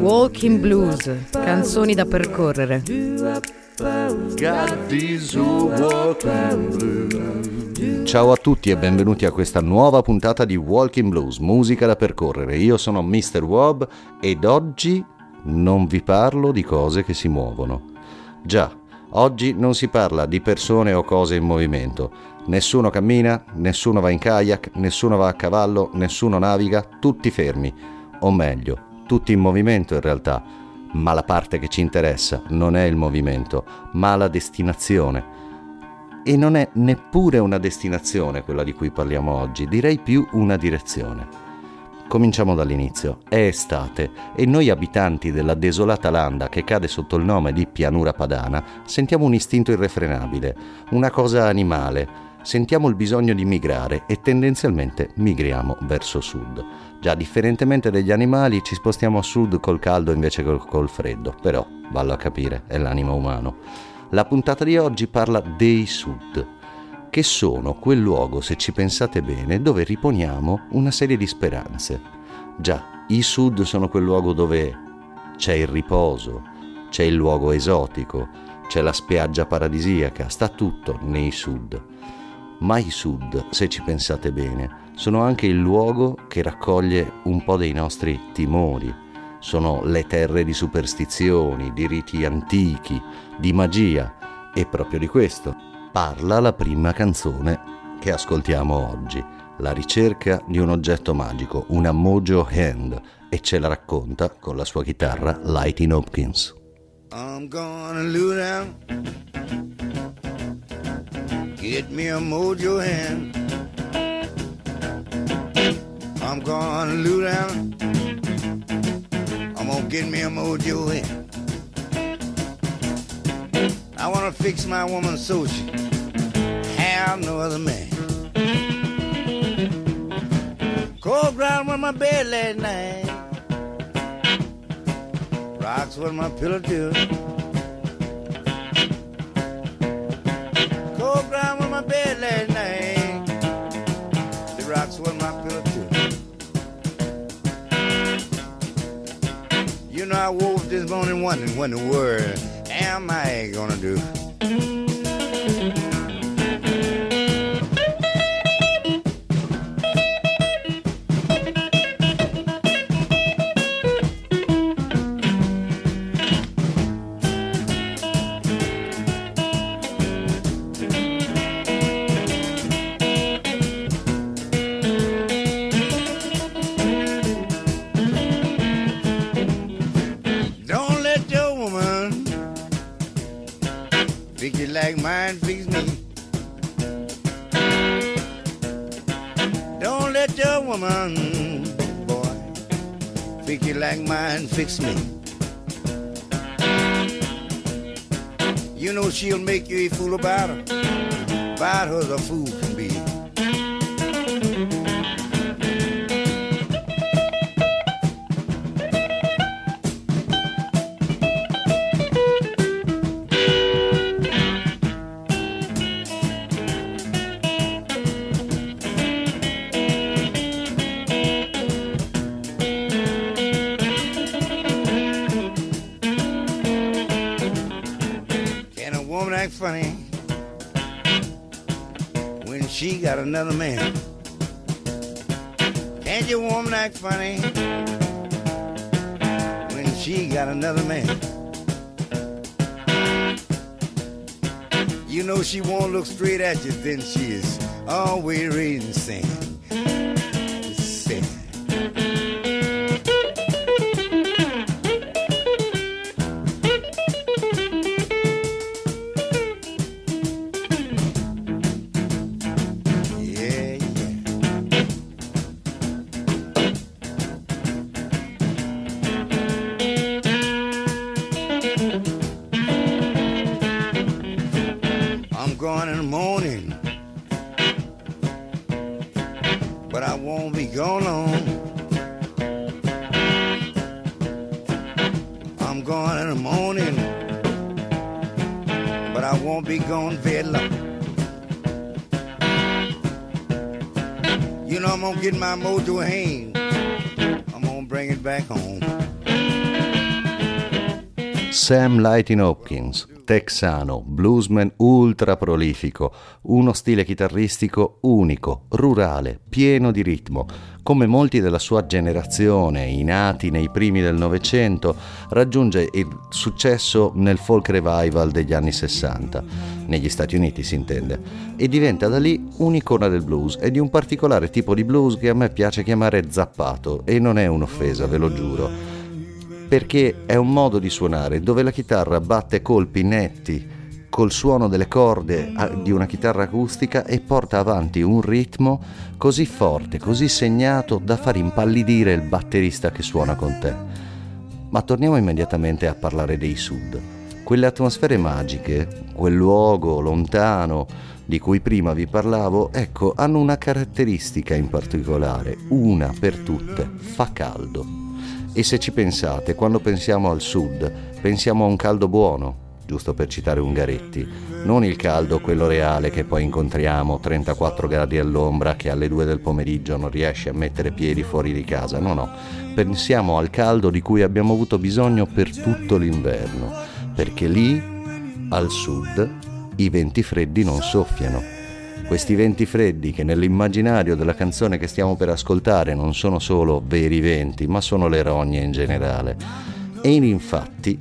Walking blues. Canzoni da percorrere. Ciao a tutti e benvenuti a questa nuova puntata di Walking Blues, musica da percorrere. Io sono Mr. Wob ed oggi non vi parlo di cose che si muovono. Già, oggi non si parla di persone o cose in movimento. Nessuno cammina, nessuno va in kayak, nessuno va a cavallo, nessuno naviga, tutti fermi. O meglio, tutti in movimento in realtà. Ma la parte che ci interessa non è il movimento, ma la destinazione. E non è neppure una destinazione quella di cui parliamo oggi, direi più una direzione. Cominciamo dall'inizio. È estate e noi abitanti della desolata landa che cade sotto il nome di pianura padana sentiamo un istinto irrefrenabile, una cosa animale. Sentiamo il bisogno di migrare e tendenzialmente migriamo verso sud. Già differentemente dagli animali ci spostiamo a sud col caldo invece che col freddo, però vallo a capire, è l'animo umano. La puntata di oggi parla dei sud che sono quel luogo, se ci pensate bene, dove riponiamo una serie di speranze. Già, i sud sono quel luogo dove c'è il riposo, c'è il luogo esotico, c'è la spiaggia paradisiaca, sta tutto nei sud. Ma i sud, se ci pensate bene, sono anche il luogo che raccoglie un po' dei nostri timori. Sono le terre di superstizioni, di riti antichi, di magia. E proprio di questo parla la prima canzone che ascoltiamo oggi, la ricerca di un oggetto magico, una Mojo Hand, e ce la racconta con la sua chitarra Lighting Hopkins. I'm gonna loo down, get me a mojo hand. I'm gonna loo down, I'm gonna get me a mojo hand. I wanna fix my woman so she have no other man. Cold ground on my bed last night. Rocks what my pillow do. I woke this morning wondering what in the world am I gonna do? Got another man? Can't your woman act funny when she got another man? You know she won't look straight at you, then she is always raising sand. Going in the morning, but I won't be gone long. I'm going in the morning, but I won't be gone very long. You know I'm gonna get my mojo hang. I'm gonna bring it back home. Sam Lighting Hopkins, texano, bluesman ultra prolifico, uno stile chitarristico unico, rurale, pieno di ritmo. Come molti della sua generazione, i nati nei primi del Novecento, raggiunge il successo nel folk revival degli anni 60, negli Stati Uniti si intende, e diventa da lì un'icona del blues e di un particolare tipo di blues che a me piace chiamare zappato, e non è un'offesa, ve lo giuro perché è un modo di suonare dove la chitarra batte colpi netti col suono delle corde di una chitarra acustica e porta avanti un ritmo così forte, così segnato da far impallidire il batterista che suona con te. Ma torniamo immediatamente a parlare dei sud. Quelle atmosfere magiche, quel luogo lontano di cui prima vi parlavo, ecco, hanno una caratteristica in particolare, una per tutte, fa caldo. E se ci pensate, quando pensiamo al sud, pensiamo a un caldo buono, giusto per citare Ungaretti, non il caldo, quello reale che poi incontriamo, 34 gradi all'ombra, che alle 2 del pomeriggio non riesce a mettere piedi fuori di casa, no, no, pensiamo al caldo di cui abbiamo avuto bisogno per tutto l'inverno, perché lì, al sud, i venti freddi non soffiano questi venti freddi che nell'immaginario della canzone che stiamo per ascoltare non sono solo veri venti, ma sono le rogne in generale. E infatti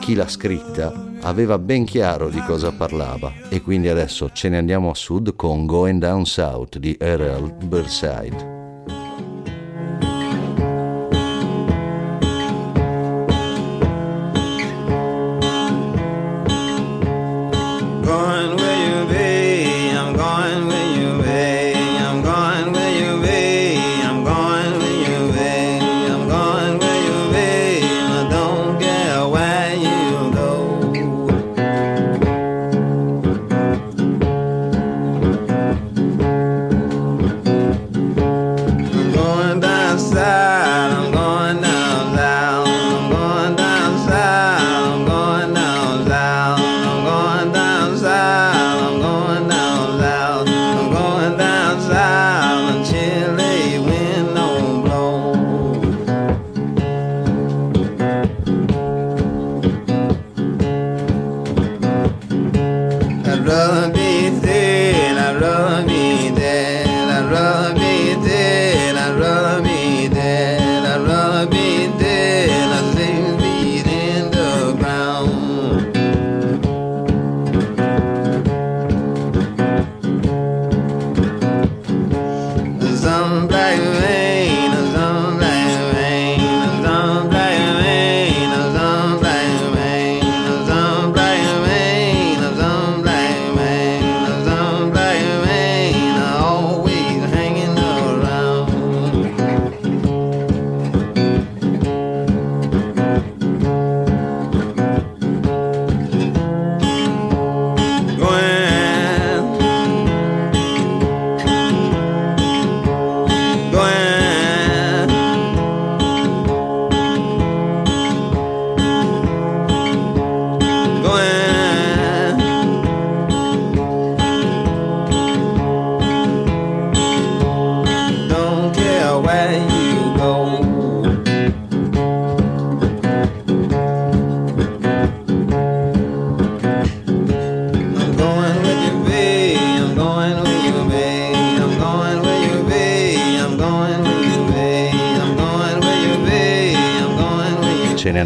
chi l'ha scritta aveva ben chiaro di cosa parlava e quindi adesso ce ne andiamo a sud con Going Down South di R.L. Burnside.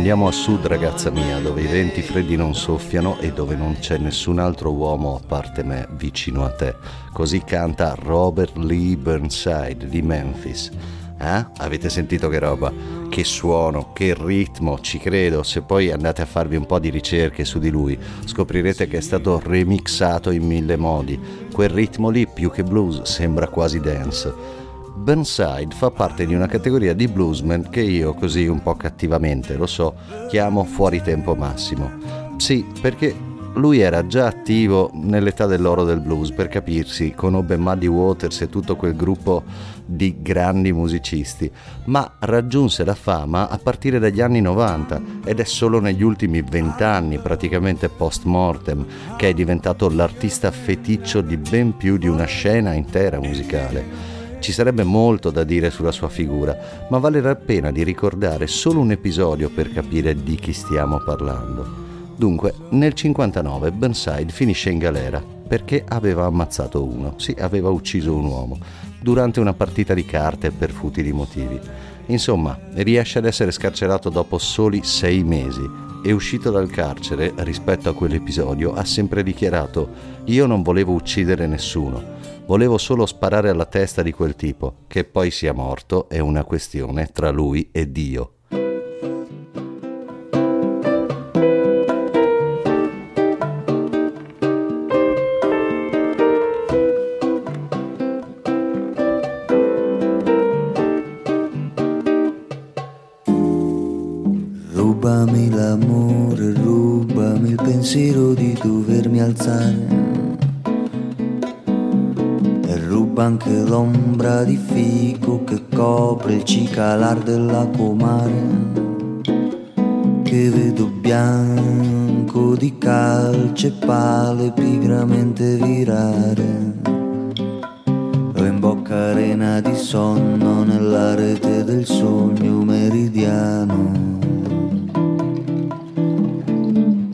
Andiamo a sud, ragazza mia, dove i venti freddi non soffiano e dove non c'è nessun altro uomo a parte me vicino a te. Così canta Robert Lee Burnside di Memphis. Eh? Avete sentito che roba? Che suono, che ritmo, ci credo. Se poi andate a farvi un po' di ricerche su di lui, scoprirete che è stato remixato in mille modi. Quel ritmo lì, più che blues, sembra quasi dance. Burnside fa parte di una categoria di bluesman che io così un po' cattivamente, lo so, chiamo fuori tempo massimo. Sì, perché lui era già attivo nell'età dell'oro del blues, per capirsi, conobbe Muddy Waters e tutto quel gruppo di grandi musicisti, ma raggiunse la fama a partire dagli anni 90 ed è solo negli ultimi vent'anni, praticamente post mortem, che è diventato l'artista feticcio di ben più di una scena intera musicale. Ci sarebbe molto da dire sulla sua figura, ma vale la pena di ricordare solo un episodio per capire di chi stiamo parlando. Dunque, nel 59 Burnside finisce in galera perché aveva ammazzato uno, sì, aveva ucciso un uomo, durante una partita di carte per futili motivi. Insomma, riesce ad essere scarcerato dopo soli sei mesi e uscito dal carcere rispetto a quell'episodio ha sempre dichiarato io non volevo uccidere nessuno, volevo solo sparare alla testa di quel tipo, che poi sia morto è una questione tra lui e Dio. Della comare. Che vedo bianco di calce pale pigramente virare. Ho in bocca arena di sonno nella rete del sogno meridiano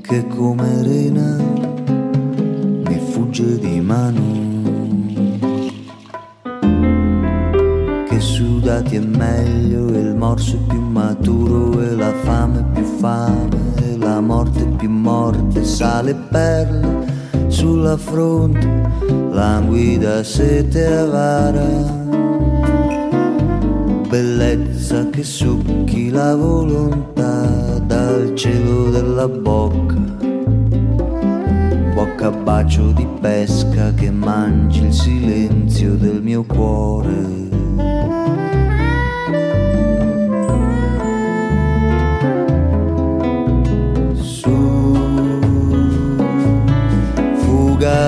che come rena mi fugge di mano. Sudati è meglio, e il morso è più maturo, e la fame è più fame, e la morte è più morte, sale perle sulla fronte, languida sete avara bellezza che succhi la volontà dal cielo della bocca, bocca bacio di pesca che mangi il silenzio del mio cuore.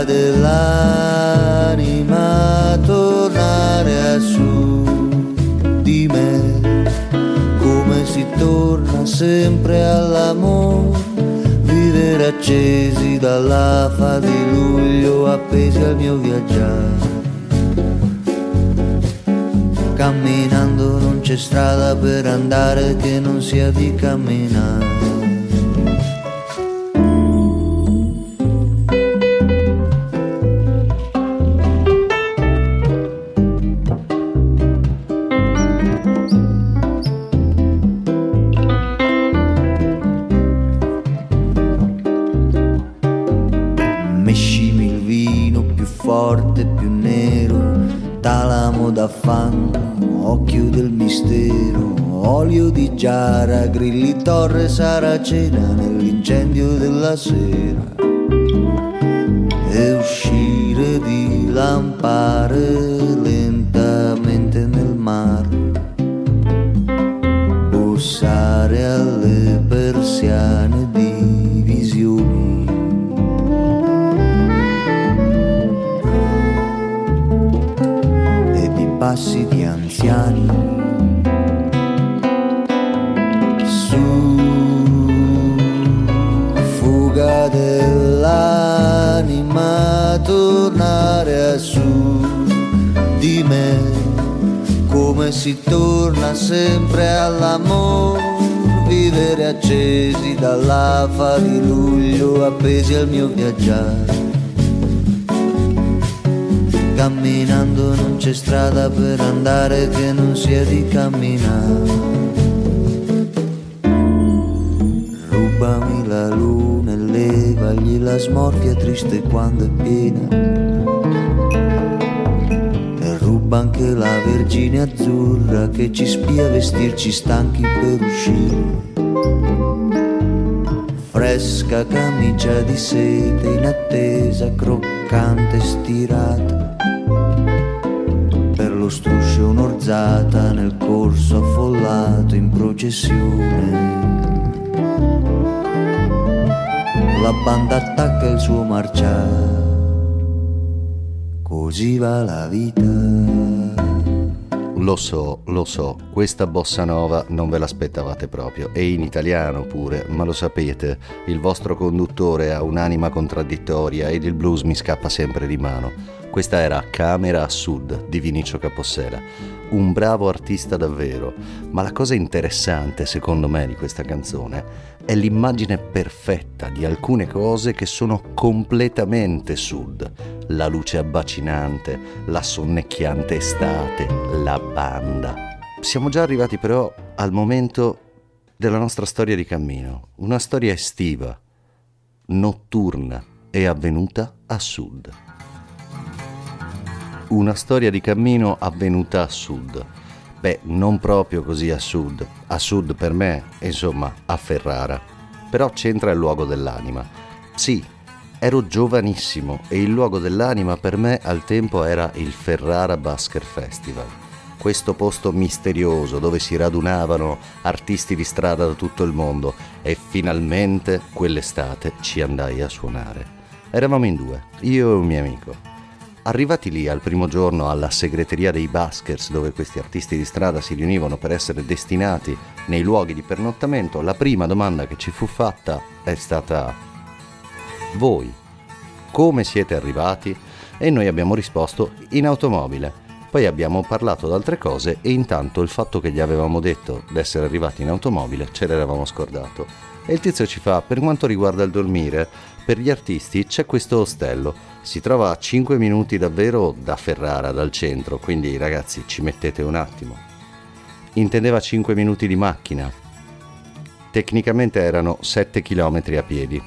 Dell'anima, tornare a su di me, come si torna sempre all'amore, vivere accesi dall'afa di luglio, appesi al mio viaggiare. Camminando non c'è strada per andare che non sia di camminare. Grilli torre saracena nell'incendio della sera. E uscire di lampare lentamente nel mare, bussare alle persiane di visioni. e di passi come si torna sempre all'amore, vivere accesi dall'afa di luglio, appesi al mio viaggiare camminando non c'è strada per andare che non sia di camminare. Rubami la luna e levagli la smorfia triste quando è piena. Anche la vergine azzurra che ci spia vestirci stanchi per uscire. Fresca camicia di sete in attesa croccante stirata. Per lo struscio un'orzata nel corso affollato in processione. La banda attacca il suo marciare così va la vita Lo so, lo so, questa bossa nova non ve l'aspettavate proprio, e in italiano pure, ma lo sapete, il vostro conduttore ha un'anima contraddittoria ed il blues mi scappa sempre di mano. Questa era Camera a Sud di Vinicio Capossela, un bravo artista davvero, ma la cosa interessante secondo me di questa canzone è l'immagine perfetta di alcune cose che sono completamente sud. La luce abbacinante, la sonnecchiante estate, la banda. Siamo già arrivati però al momento della nostra storia di cammino, una storia estiva, notturna e avvenuta a sud una storia di cammino avvenuta a sud. Beh, non proprio così a sud, a sud per me, insomma, a Ferrara. Però c'entra il luogo dell'anima. Sì, ero giovanissimo e il luogo dell'anima per me al tempo era il Ferrara Basker Festival. Questo posto misterioso dove si radunavano artisti di strada da tutto il mondo e finalmente quell'estate ci andai a suonare. Eravamo in due, io e un mio amico. Arrivati lì al primo giorno alla segreteria dei Baskers, dove questi artisti di strada si riunivano per essere destinati nei luoghi di pernottamento, la prima domanda che ci fu fatta è stata voi come siete arrivati? E noi abbiamo risposto in automobile. Poi abbiamo parlato d'altre cose e intanto il fatto che gli avevamo detto d'essere arrivati in automobile ce l'eravamo scordato. E il tizio ci fa, per quanto riguarda il dormire, per gli artisti c'è questo ostello si trova a 5 minuti davvero da Ferrara, dal centro, quindi ragazzi ci mettete un attimo. Intendeva 5 minuti di macchina. Tecnicamente erano 7 km a piedi.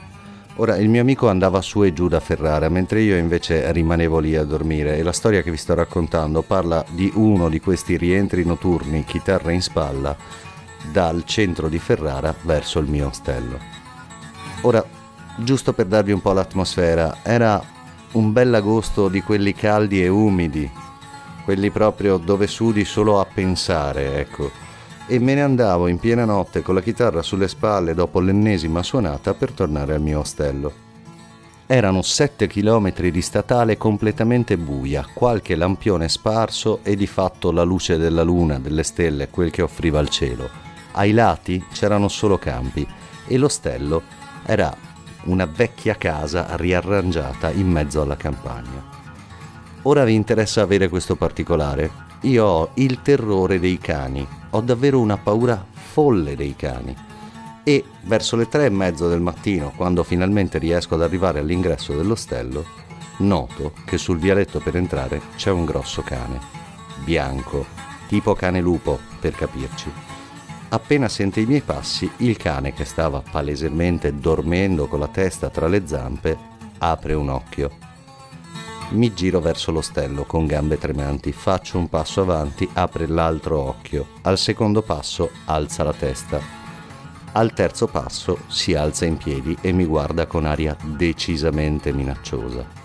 Ora il mio amico andava su e giù da Ferrara, mentre io invece rimanevo lì a dormire e la storia che vi sto raccontando parla di uno di questi rientri notturni, chitarra in spalla, dal centro di Ferrara verso il mio ostello. Ora, giusto per darvi un po' l'atmosfera, era un bell'agosto di quelli caldi e umidi, quelli proprio dove sudi solo a pensare, ecco. E me ne andavo in piena notte con la chitarra sulle spalle dopo l'ennesima suonata per tornare al mio ostello. Erano sette chilometri di statale completamente buia, qualche lampione sparso e di fatto la luce della luna, delle stelle, quel che offriva il cielo. Ai lati c'erano solo campi e l'ostello era una vecchia casa riarrangiata in mezzo alla campagna. Ora vi interessa avere questo particolare? Io ho il terrore dei cani, ho davvero una paura folle dei cani. E verso le tre e mezzo del mattino, quando finalmente riesco ad arrivare all'ingresso dell'ostello, noto che sul vialetto per entrare c'è un grosso cane, bianco, tipo cane lupo per capirci Appena sente i miei passi, il cane, che stava palesemente dormendo con la testa tra le zampe, apre un occhio. Mi giro verso l'ostello con gambe tremanti, faccio un passo avanti, apre l'altro occhio. Al secondo passo alza la testa. Al terzo passo si alza in piedi e mi guarda con aria decisamente minacciosa.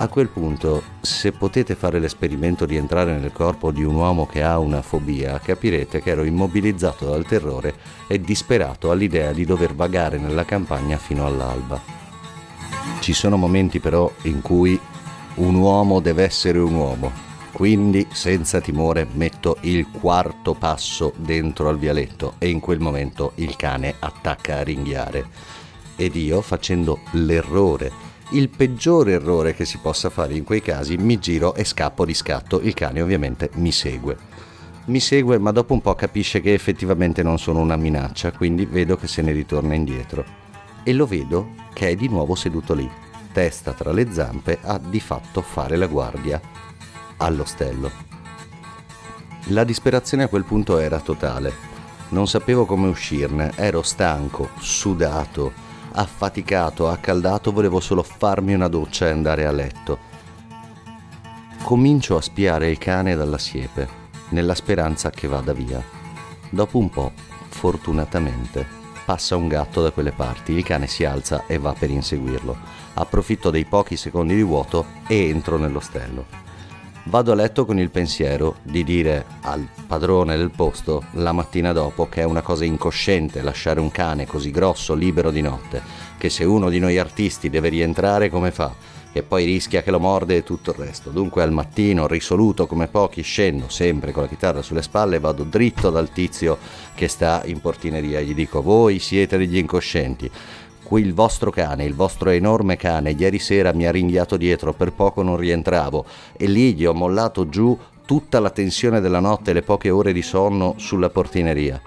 A quel punto, se potete fare l'esperimento di entrare nel corpo di un uomo che ha una fobia, capirete che ero immobilizzato dal terrore e disperato all'idea di dover vagare nella campagna fino all'alba. Ci sono momenti però in cui un uomo deve essere un uomo, quindi senza timore metto il quarto passo dentro al vialetto e in quel momento il cane attacca a ringhiare. Ed io, facendo l'errore il peggiore errore che si possa fare in quei casi, mi giro e scappo di scatto. Il cane ovviamente mi segue. Mi segue ma dopo un po' capisce che effettivamente non sono una minaccia, quindi vedo che se ne ritorna indietro. E lo vedo che è di nuovo seduto lì, testa tra le zampe, a di fatto fare la guardia all'ostello. La disperazione a quel punto era totale. Non sapevo come uscirne, ero stanco, sudato, affaticato, accaldato, volevo solo farmi una doccia e andare a letto. Comincio a spiare il cane dalla siepe, nella speranza che vada via. Dopo un po', fortunatamente, passa un gatto da quelle parti, il cane si alza e va per inseguirlo. Approfitto dei pochi secondi di vuoto e entro nell'ostello. Vado a letto con il pensiero di dire al padrone del posto la mattina dopo che è una cosa incosciente lasciare un cane così grosso libero di notte, che se uno di noi artisti deve rientrare come fa? Che poi rischia che lo morde e tutto il resto. Dunque al mattino, risoluto come pochi, scendo sempre con la chitarra sulle spalle e vado dritto dal tizio che sta in portineria. Gli dico: Voi siete degli incoscienti quel vostro cane, il vostro enorme cane, ieri sera mi ha ringhiato dietro, per poco non rientravo e lì gli ho mollato giù tutta la tensione della notte e le poche ore di sonno sulla portineria.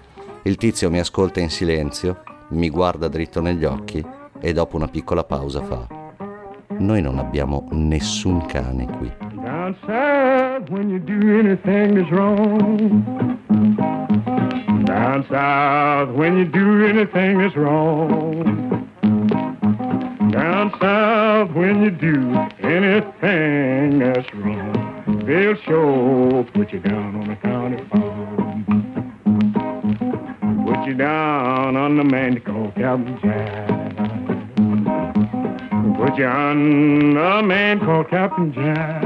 Il tizio mi ascolta in silenzio, mi guarda dritto negli occhi e dopo una piccola pausa fa: Noi non abbiamo nessun cane qui. Down south, when you do anything that's wrong. Down south, when you do anything that's wrong. Down south, when you do anything that's wrong, they'll sure put you down on the county farm. Put you down on the man called Captain Jack. Put you on a man called Captain Jack.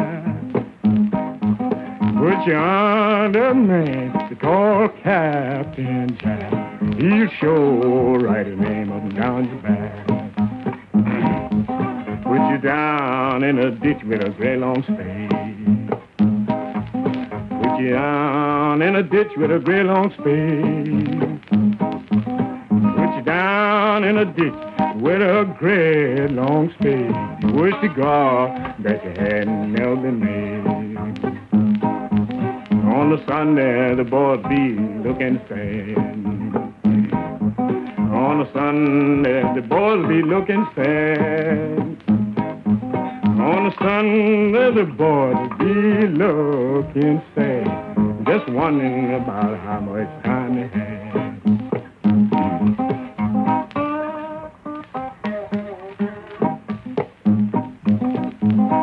Put you on a man called Captain Jack. He'll sure write a name up and down your back. Put you down in a ditch with a great long spade. Put you down in a ditch with a great long spade. Put you down in a ditch with a great long spade. Wish to God that you hadn't never been made. On the Sunday, the boys be looking sad. On a Sunday, the boys be looking sad. On a Sunday, the boys be looking sad. Just wondering about how much time they had.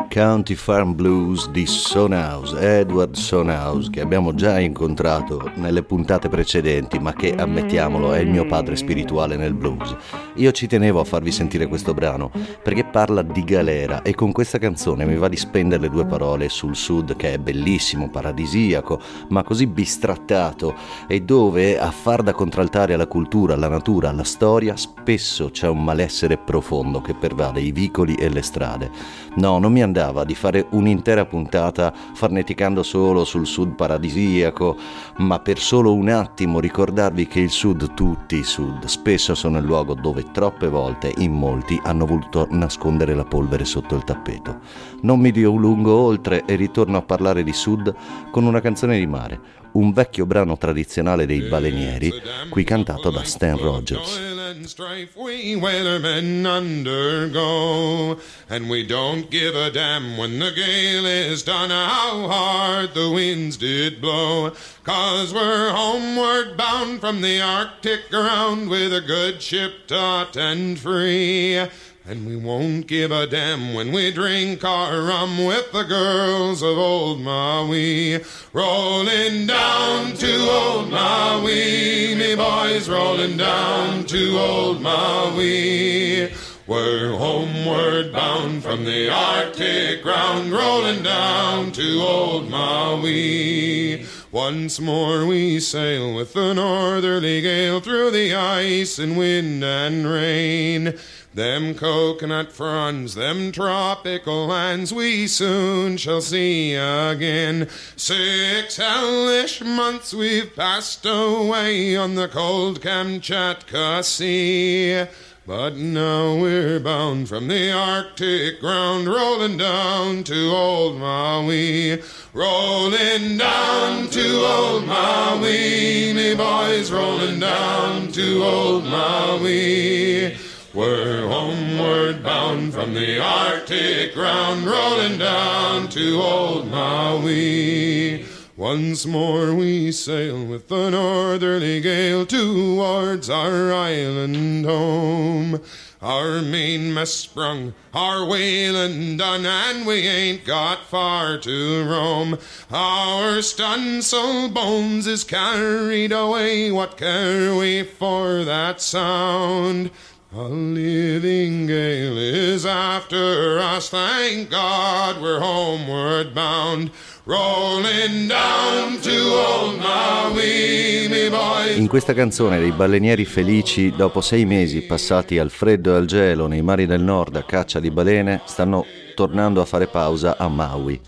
County Farm Blues di Sonhouse, Edward Sonhouse, che abbiamo già incontrato nelle puntate precedenti, ma che, ammettiamolo, è il mio padre spirituale nel blues. Io ci tenevo a farvi sentire questo brano, perché parla di galera e con questa canzone mi va di spendere le due parole sul sud, che è bellissimo, paradisiaco, ma così bistrattato, e dove, a far da contraltare alla cultura, alla natura, alla storia, spesso c'è un malessere profondo che pervade i vicoli e le strade. No, non mi andava di fare un'intera puntata farneticando solo sul sud paradisiaco, ma per solo un attimo ricordarvi che il sud, tutti i sud, spesso sono il luogo dove troppe volte in molti hanno voluto nascondere la polvere sotto il tappeto. Non mi dio lungo oltre e ritorno a parlare di sud con una canzone di mare, un vecchio brano tradizionale dei balenieri, qui cantato da Stan Rogers. strife we whalermen undergo, and we don't give a damn when the gale is done how hard the winds did blow. Cause we're homeward bound from the Arctic ground with a good ship taut and free. And we won't give a damn when we drink our rum with the girls of old Maui. Rolling down to old Maui, me boys, rolling down to old Maui. We're homeward bound from the Arctic ground, rolling down to old Maui. Once more we sail with the northerly gale through the ice and wind and rain. Them coconut fronds, them tropical lands we soon shall see again. Six hellish months we've passed away on the cold Kamchatka Sea. But now we're bound from the Arctic ground, rolling down to old Maui. Rolling down to old Maui, me boys, rolling down to old Maui. We're homeward bound from the Arctic ground, rolling down to old Maui. Once more we sail with the northerly gale towards our island home. Our mainmast sprung, our whaling done, and we ain't got far to roam. Our stunsail bones is carried away, what care we for that sound? A living gale is after us, thank God we're homeward bound. Rolling down to old Maui, boys. In questa canzone dei balenieri felici, dopo sei mesi passati al freddo e al gelo nei mari del nord a caccia di balene, stanno tornando a fare pausa a Maui.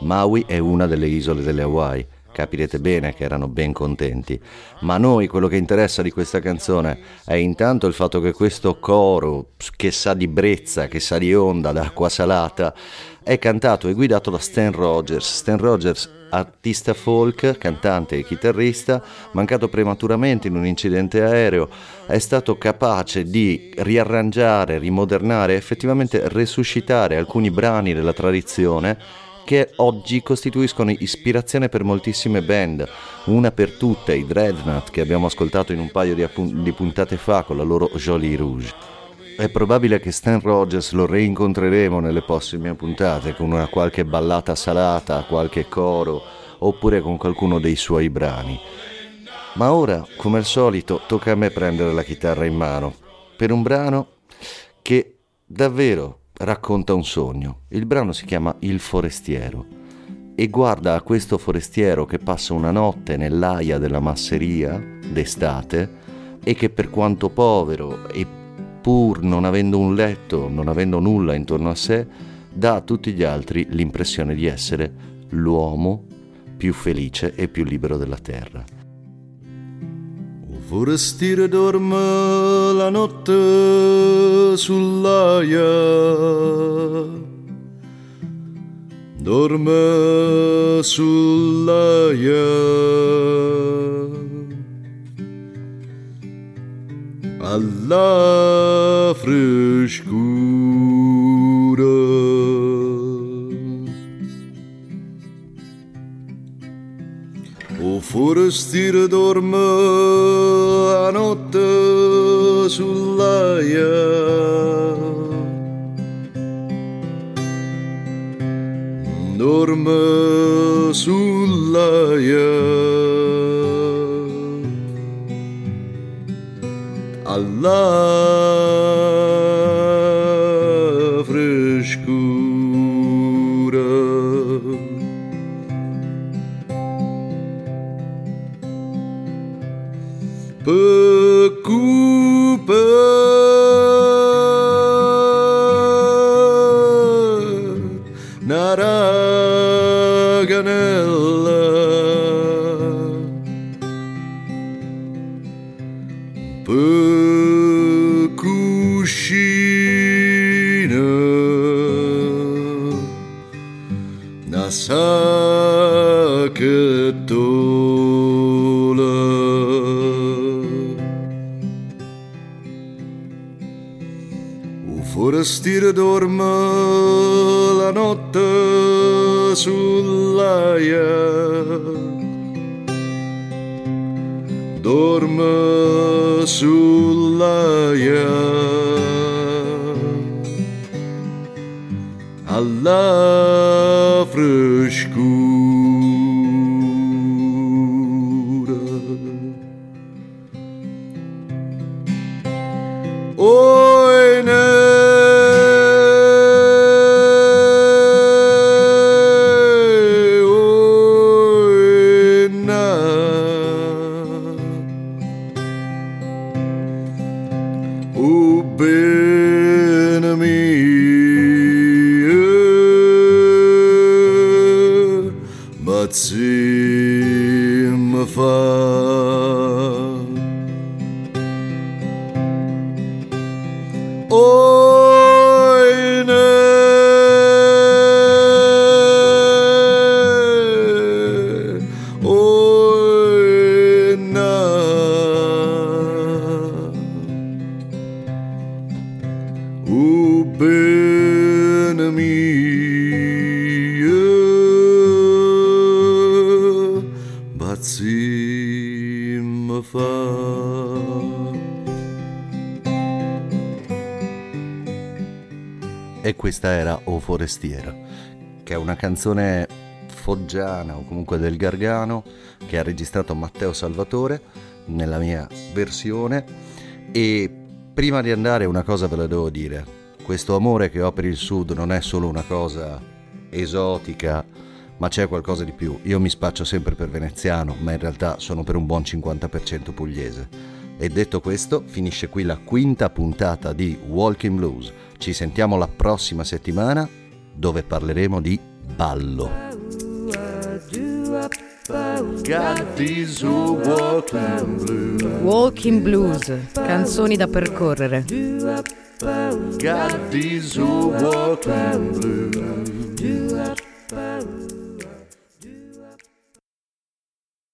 Maui è una delle isole delle Hawaii, capirete bene che erano ben contenti. Ma a noi quello che interessa di questa canzone è intanto il fatto che questo coro, che sa di brezza, che sa di onda, d'acqua salata, è cantato e guidato da Stan Rogers. Stan Rogers artista folk, cantante e chitarrista, mancato prematuramente in un incidente aereo, è stato capace di riarrangiare, rimodernare effettivamente resuscitare alcuni brani della tradizione che oggi costituiscono ispirazione per moltissime band, una per tutte, i Dreadnought che abbiamo ascoltato in un paio di, appun- di puntate fa con la loro Jolie Rouge. È probabile che Stan Rogers lo reincontreremo nelle prossime puntate con una qualche ballata salata, qualche coro oppure con qualcuno dei suoi brani. Ma ora, come al solito, tocca a me prendere la chitarra in mano per un brano che davvero racconta un sogno. Il brano si chiama Il forestiero e guarda a questo forestiero che passa una notte nell'aia della masseria d'estate e che per quanto povero e pur non avendo un letto, non avendo nulla intorno a sé, dà a tutti gli altri l'impressione di essere l'uomo più felice e più libero della terra. Forestiere dorme la notte sull'aia, dorme sull'aia. Alla frescura. Forestiere dorme a notte sull'aia. Dorme sull'aia. Alla gönüllü E questa era O Forestiera, che è una canzone foggiana o comunque del Gargano che ha registrato Matteo Salvatore nella mia versione e prima di andare una cosa ve la devo dire. Questo amore che ho per il sud non è solo una cosa esotica, ma c'è qualcosa di più. Io mi spaccio sempre per veneziano, ma in realtà sono per un buon 50% pugliese. E detto questo, finisce qui la quinta puntata di Walking Blues. Ci sentiamo la prossima settimana dove parleremo di ballo. walking blues. Walking blues, canzoni da percorrere. Got these walking blues.